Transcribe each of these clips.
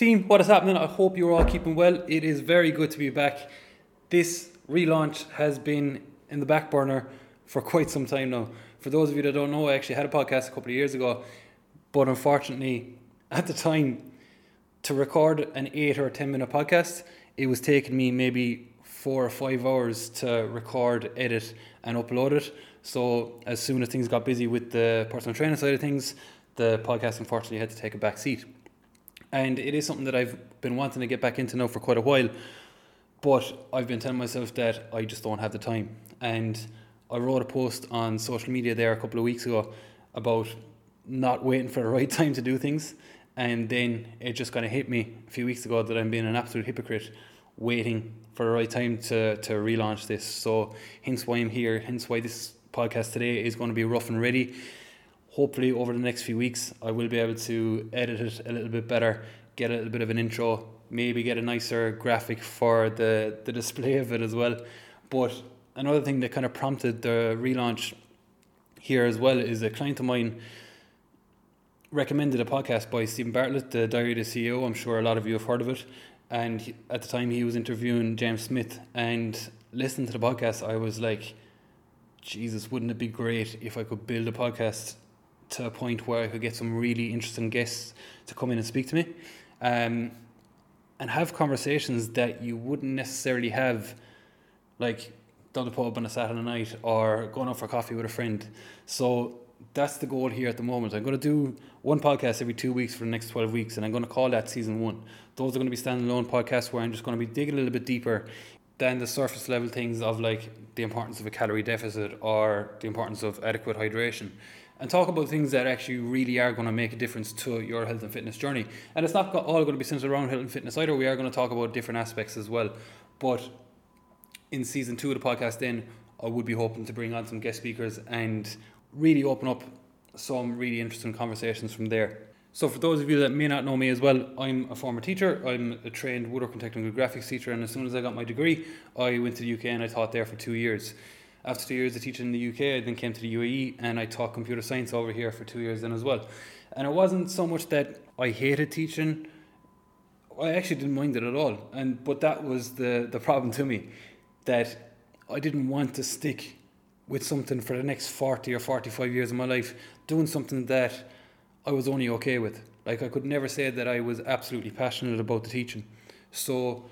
Team, what is happening? I hope you're all keeping well. It is very good to be back. This relaunch has been in the back burner for quite some time now. For those of you that don't know, I actually had a podcast a couple of years ago, but unfortunately, at the time, to record an eight or ten minute podcast, it was taking me maybe four or five hours to record, edit, and upload it. So as soon as things got busy with the personal training side of things, the podcast unfortunately had to take a back seat and it is something that I've been wanting to get back into now for quite a while. But I've been telling myself that I just don't have the time. And I wrote a post on social media there a couple of weeks ago about not waiting for the right time to do things. And then it just kind of hit me a few weeks ago that I'm being an absolute hypocrite, waiting for the right time to, to relaunch this. So, hence why I'm here, hence why this podcast today is going to be rough and ready hopefully over the next few weeks I will be able to edit it a little bit better, get a little bit of an intro, maybe get a nicer graphic for the, the display of it as well. But another thing that kind of prompted the relaunch here as well is a client of mine recommended a podcast by Steven Bartlett, the Diary of the CEO. I'm sure a lot of you have heard of it. And at the time, he was interviewing James Smith. And listening to the podcast, I was like, Jesus, wouldn't it be great if I could build a podcast to a point where I could get some really interesting guests to come in and speak to me, um, and have conversations that you wouldn't necessarily have, like down the pub on a Saturday night or going out for coffee with a friend. So that's the goal here at the moment. I'm going to do one podcast every two weeks for the next 12 weeks, and I'm going to call that season one. Those are going to be standalone podcasts where I'm just going to be digging a little bit deeper than the surface level things of like the importance of a calorie deficit or the importance of adequate hydration and talk about things that actually really are going to make a difference to your health and fitness journey. And it's not all going to be centered around health and fitness either. We are going to talk about different aspects as well. But in season two of the podcast, then I would be hoping to bring on some guest speakers and really open up some really interesting conversations from there. So, for those of you that may not know me as well, I'm a former teacher. I'm a trained woodwork and technical graphics teacher, and as soon as I got my degree, I went to the UK and I taught there for two years. After two years of teaching in the UK, I then came to the UAE and I taught computer science over here for two years then as well. And it wasn't so much that I hated teaching. I actually didn't mind it at all. And but that was the, the problem to me. That I didn't want to stick with something for the next 40 or 45 years of my life, doing something that I was only okay with. Like I could never say that I was absolutely passionate about the teaching. So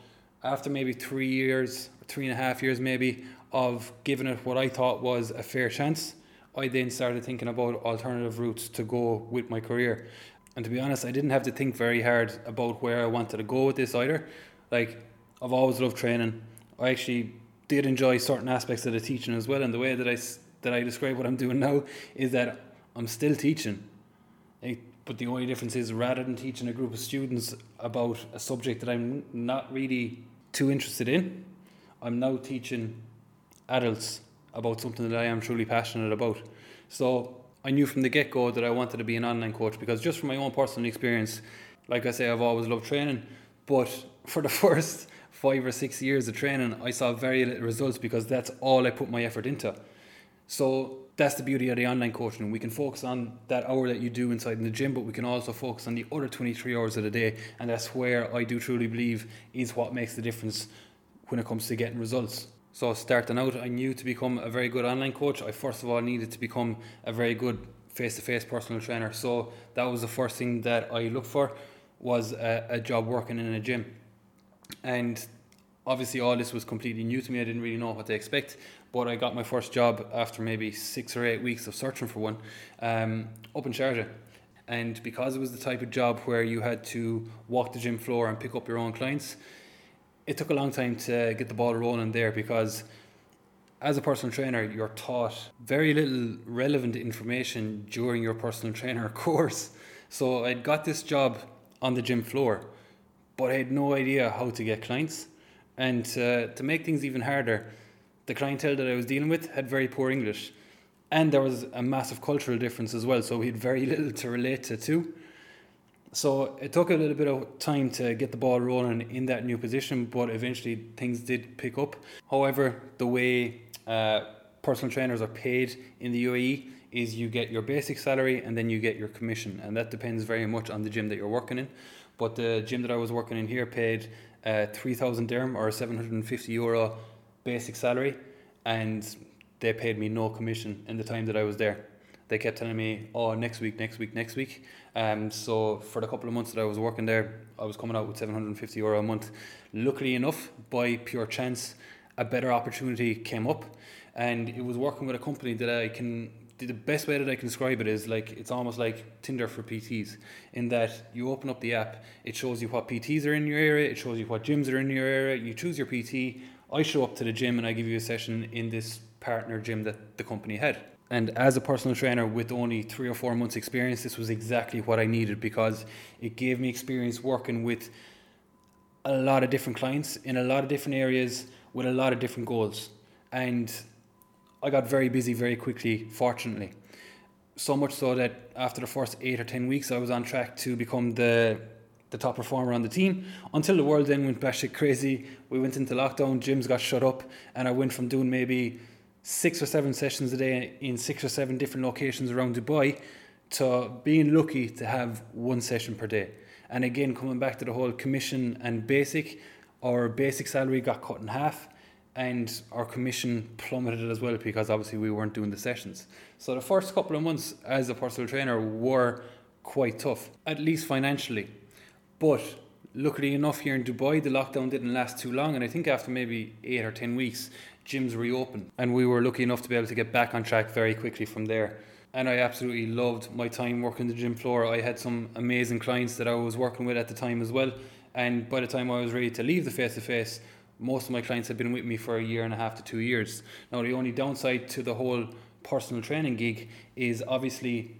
after maybe three years, three and a half years maybe, of giving it what I thought was a fair chance, I then started thinking about alternative routes to go with my career. And to be honest, I didn't have to think very hard about where I wanted to go with this either. Like, I've always loved training. I actually did enjoy certain aspects of the teaching as well. And the way that I, that I describe what I'm doing now is that I'm still teaching. Like, but the only difference is rather than teaching a group of students about a subject that I'm not really too interested in, I'm now teaching adults about something that I am truly passionate about. So I knew from the get go that I wanted to be an online coach because just from my own personal experience, like I say, I've always loved training, but for the first five or six years of training, I saw very little results because that's all I put my effort into. So that's the beauty of the online coaching. We can focus on that hour that you do inside in the gym, but we can also focus on the other 23 hours of the day. And that's where I do truly believe is what makes the difference when it comes to getting results. So starting out, I knew to become a very good online coach, I first of all needed to become a very good face-to-face personal trainer. So that was the first thing that I looked for was a, a job working in a gym. And obviously all this was completely new to me. I didn't really know what to expect, but I got my first job after maybe six or eight weeks of searching for one um, up in Sharjah. And because it was the type of job where you had to walk the gym floor and pick up your own clients, it took a long time to get the ball rolling there because as a personal trainer, you're taught very little relevant information during your personal trainer course. So I'd got this job on the gym floor, but I had no idea how to get clients. And uh, to make things even harder, the clientele that I was dealing with had very poor English. And there was a massive cultural difference as well, so we had very little to relate to too. So it took a little bit of time to get the ball rolling in that new position, but eventually things did pick up. However, the way uh, personal trainers are paid in the UAE is you get your basic salary and then you get your commission, and that depends very much on the gym that you're working in. But the gym that I was working in here paid uh, 3,000 dirham or 750 euro basic salary, and they paid me no commission in the time that I was there. They kept telling me, "Oh, next week, next week, next week." Um, so for the couple of months that I was working there, I was coming out with 750 euro a month. Luckily enough, by pure chance, a better opportunity came up, and it was working with a company that I can. The best way that I can describe it is like it's almost like Tinder for PTs, in that you open up the app, it shows you what PTs are in your area, it shows you what gyms are in your area. You choose your PT. I show up to the gym and I give you a session in this partner gym that the company had. And as a personal trainer with only three or four months' experience, this was exactly what I needed because it gave me experience working with a lot of different clients in a lot of different areas with a lot of different goals. And I got very busy very quickly, fortunately. So much so that after the first eight or ten weeks, I was on track to become the the top performer on the team until the world then went batshit crazy. We went into lockdown, gyms got shut up, and I went from doing maybe six or seven sessions a day in six or seven different locations around Dubai to being lucky to have one session per day. And again, coming back to the whole commission and basic, our basic salary got cut in half and our commission plummeted as well because obviously we weren't doing the sessions. So the first couple of months as a personal trainer were quite tough, at least financially. But luckily enough, here in Dubai, the lockdown didn't last too long, and I think after maybe eight or ten weeks, gyms reopened, and we were lucky enough to be able to get back on track very quickly from there. And I absolutely loved my time working the gym floor. I had some amazing clients that I was working with at the time as well. And by the time I was ready to leave the face to face, most of my clients had been with me for a year and a half to two years. Now, the only downside to the whole personal training gig is obviously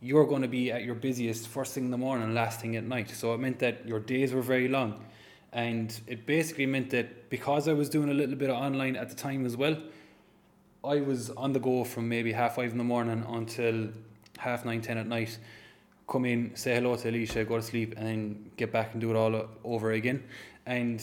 you're going to be at your busiest first thing in the morning, last thing at night. So it meant that your days were very long. And it basically meant that because I was doing a little bit of online at the time as well, I was on the go from maybe half five in the morning until half nine, ten at night. Come in, say hello to Alicia, go to sleep, and then get back and do it all over again. And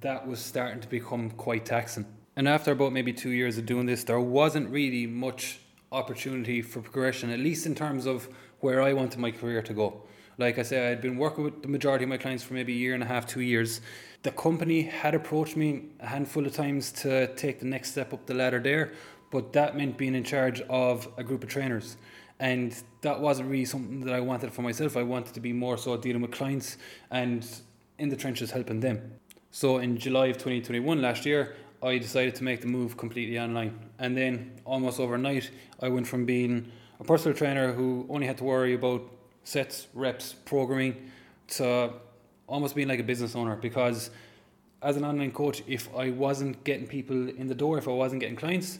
that was starting to become quite taxing. And after about maybe two years of doing this, there wasn't really much opportunity for progression, at least in terms of where I wanted my career to go. Like I said, I had been working with the majority of my clients for maybe a year and a half, two years. The company had approached me a handful of times to take the next step up the ladder there, but that meant being in charge of a group of trainers. And that wasn't really something that I wanted for myself. I wanted to be more so dealing with clients and in the trenches helping them. So in July of 2021, last year, I decided to make the move completely online. And then almost overnight, I went from being a personal trainer who only had to worry about sets, reps, programming to almost being like a business owner because as an online coach, if I wasn't getting people in the door, if I wasn't getting clients,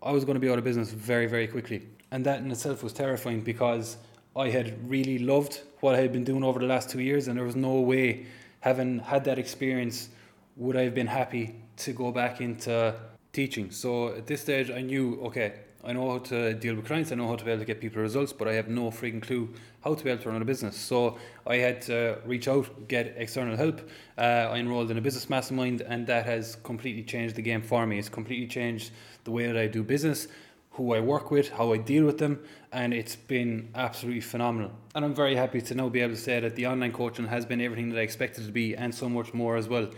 I was going to be out of business very, very quickly. And that in itself was terrifying because I had really loved what I had been doing over the last two years, and there was no way, having had that experience, would I have been happy to go back into teaching. So at this stage, I knew okay, I know how to deal with clients, I know how to be able to get people results, but I have no freaking clue how to be able to run a business. So I had to reach out, get external help. Uh, I enrolled in a business mastermind, and that has completely changed the game for me. It's completely changed the way that I do business, who I work with, how I deal with them, and it's been absolutely phenomenal. And I'm very happy to now be able to say that the online coaching has been everything that I expected it to be, and so much more as well.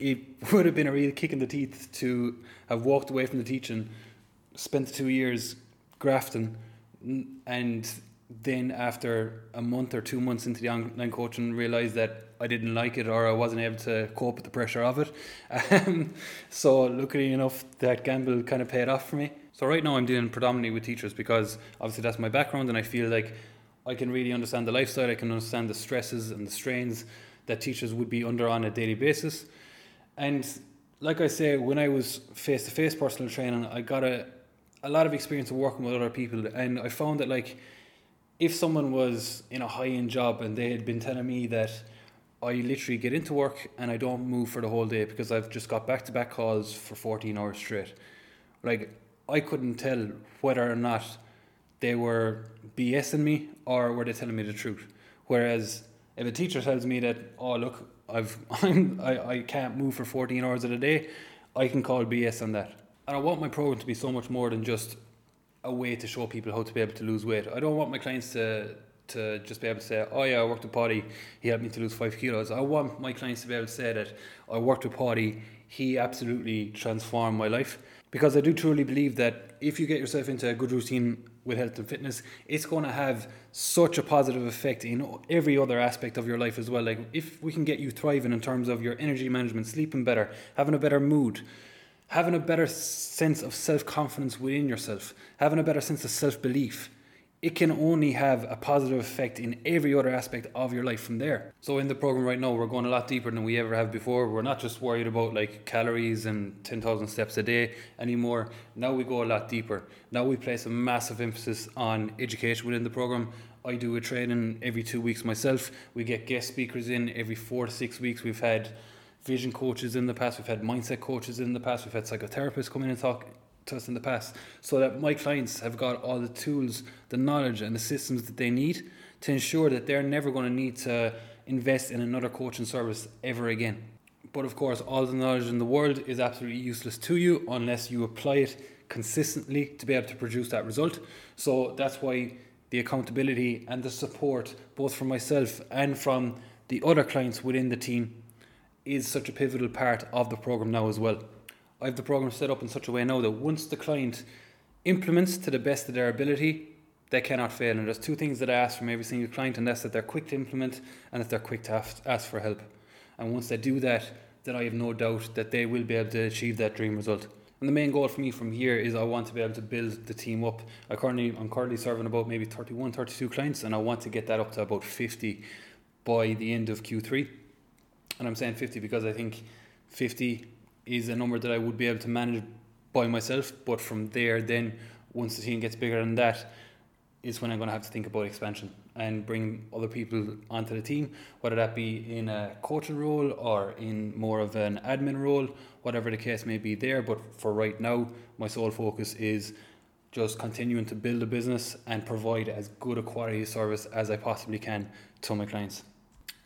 It would have been a real kick in the teeth to have walked away from the teaching spent two years grafting, and then after a month or two months into the online coaching, realized that I didn't like it or I wasn't able to cope with the pressure of it. Um, so luckily enough, that gamble kind of paid off for me. So right now I'm dealing predominantly with teachers because obviously that's my background, and I feel like I can really understand the lifestyle. I can understand the stresses and the strains that teachers would be under on a daily basis. And like I say, when I was face to face personal training, I got a a lot of experience of working with other people, and I found that like if someone was in a high end job and they had been telling me that I literally get into work and I don't move for the whole day because I've just got back to back calls for 14 hours straight. Like, I couldn't tell whether or not they were BSing me or were they telling me the truth. Whereas if a teacher tells me that, oh, look, I've, I'm, I, I can't move for 14 hours of the day, I can call BS on that. And I want my program to be so much more than just a way to show people how to be able to lose weight. I don't want my clients to to just be able to say, oh yeah, I worked with Paddy, he helped me to lose five kilos. I want my clients to be able to say that I worked with Paddy, he absolutely transformed my life. Because I do truly believe that if you get yourself into a good routine with health and fitness, it's going to have such a positive effect in every other aspect of your life as well. Like if we can get you thriving in terms of your energy management, sleeping better, having a better mood, having a better sense of self confidence within yourself, having a better sense of self belief, it can only have a positive effect in every other aspect of your life from there. So in the program right now, we're going a lot deeper than we ever have before. We're not just worried about like calories and 10,000 steps a day anymore. Now we go a lot deeper. Now we place a massive emphasis on education within the program. I do a training every two weeks myself. We get guest speakers in every four to six weeks. We've had vision coaches in the past. We've had mindset coaches in the past. We've had psychotherapists come in and talk to us in the past so that my clients have got all the tools, the knowledge, and the systems that they need to ensure that they're never going to need to invest in another coaching service ever again. But of course, all the knowledge in the world is absolutely useless to you unless you apply it consistently to be able to produce that result. So that's why the accountability and the support, both from myself and from the other clients within the team, is such a pivotal part of the program now as well. I have the program set up in such a way now that once the client implements to the best of their ability, they cannot fail. And there's two things that I ask from every single client, and that's that they're quick to implement and that they're quick to ask for help. And once they do that, then I have no doubt that they will be able to achieve that dream result. And the main goal for me from here is I want to be able to build the team up. I currently I'm currently serving about maybe 31, 32 clients, and I want to get that up to about 50 by the end of Q3. And I'm saying 50 because I think 50 is a number that I would be able to manage by myself. But from there, then once the team gets bigger than that, is when I'm going to have to think about expansion and bring other people onto the team, whether that be in a coaching role or in more of an admin role, whatever the case may be there. But for right now, my sole focus is just continuing to build a business and provide as good a quality service as I possibly can to my clients.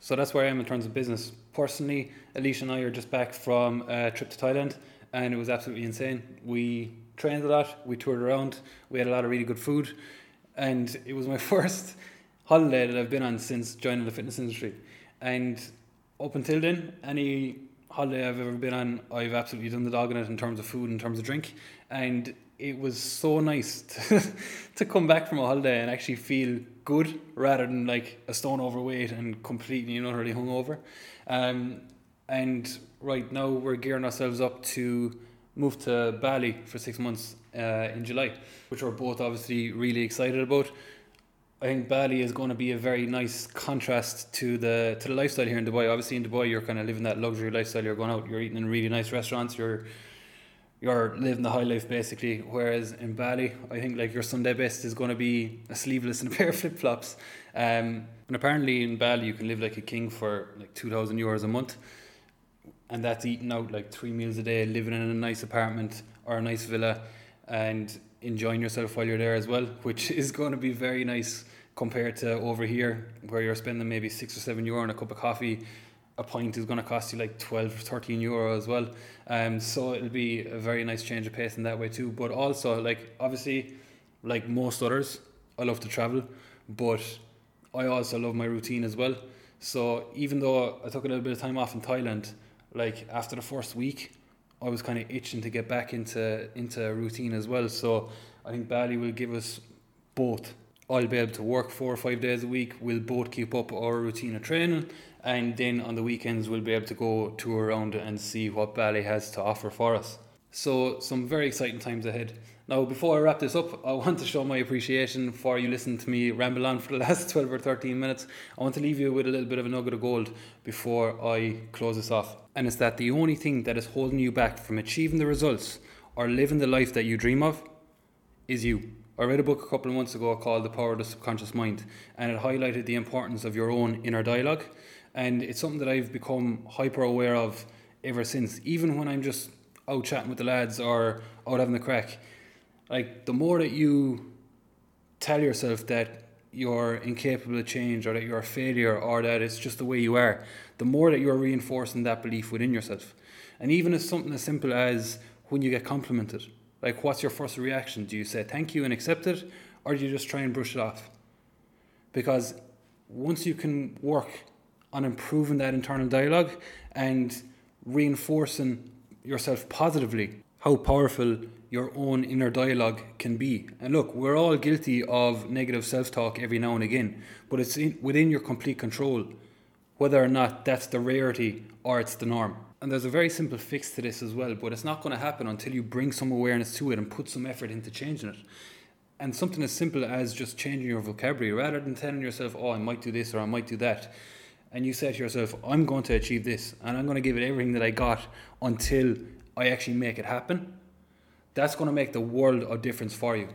So that's where I am in terms of business. Personally, Alicia and I are just back from a trip to Thailand, and it was absolutely insane. We trained a lot, we toured around, we had a lot of really good food, and it was my first holiday that I've been on since joining the fitness industry. And up until then, any holiday I've ever been on, I've absolutely done the dog in it in terms of food, in terms of drink, and it was so nice to, to come back from a holiday and actually feel good rather than like a stone overweight and completely and utterly hungover. Um, and right now we're gearing ourselves up to move to Bali for six months uh, in July, which we're both obviously really excited about. I think Bali is going to be a very nice contrast to the to the lifestyle here in Dubai. Obviously, in Dubai, you're kind of living that luxury lifestyle. You're going out, you're eating in really nice restaurants. You're you're living the high life basically. Whereas in Bali, I think like your Sunday best is going to be a sleeveless and a pair of flip flops. Um, and apparently in Bali, you can live like a king for like two thousand euros a month, and that's eating out like three meals a day, living in a nice apartment or a nice villa, and enjoying yourself while you're there as well, which is going to be very nice compared to over here where you're spending maybe six or seven euro on a cup of coffee a pint is going to cost you like 12 or 13 euro as well. Um, so it'll be a very nice change of pace in that way too. But also like obviously like most others I love to travel but I also love my routine as well. So even though I took a little bit of time off in Thailand like after the first week I was kind of itching to get back into into routine as well. So I think Bali will give us both I'll be able to work four or five days a week. We'll both keep up our routine of training and then on the weekends we'll be able to go tour around and see what Bali has to offer for us. So some very exciting times ahead. Now before I wrap this up, I want to show my appreciation for you listening to me ramble on for the last 12 or 13 minutes. I want to leave you with a little bit of a nugget of gold before I close this off. And it's that the only thing that is holding you back from achieving the results or living the life that you dream of is you. I read a book a couple of months ago called The Power of the Subconscious Mind, and it highlighted the importance of your own inner dialogue and it's something that I've become hyper aware of ever since. Even when I'm just out chatting with the lads or out having the crack, like the more that you tell yourself that you're incapable of change or that you're a failure or that it's just the way you are, the more that you're reinforcing that belief within yourself. And even as something as simple as when you get complimented, like what's your first reaction? Do you say thank you and accept it, or do you just try and brush it off? because once you can work on improving that internal dialogue and reinforcing yourself positively, how powerful your own inner dialogue can be. And look, we're all guilty of negative self talk every now and again, but it's in, within your complete control whether or not that's the rarity or it's the norm. And there's a very simple fix to this as well, but it's not going to happen until you bring some awareness to it and put some effort into changing it. And something as simple as just changing your vocabulary rather than telling yourself, oh, I might do this or I might do that. And you say to yourself, I'm going to achieve this and I'm going to give it everything that I got until I actually make it happen. That's going to make the world of difference for you.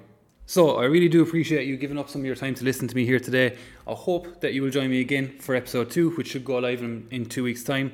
So, I really do appreciate you giving up some of your time to listen to me here today. I hope that you will join me again for episode two, which should go live in, in two weeks' time.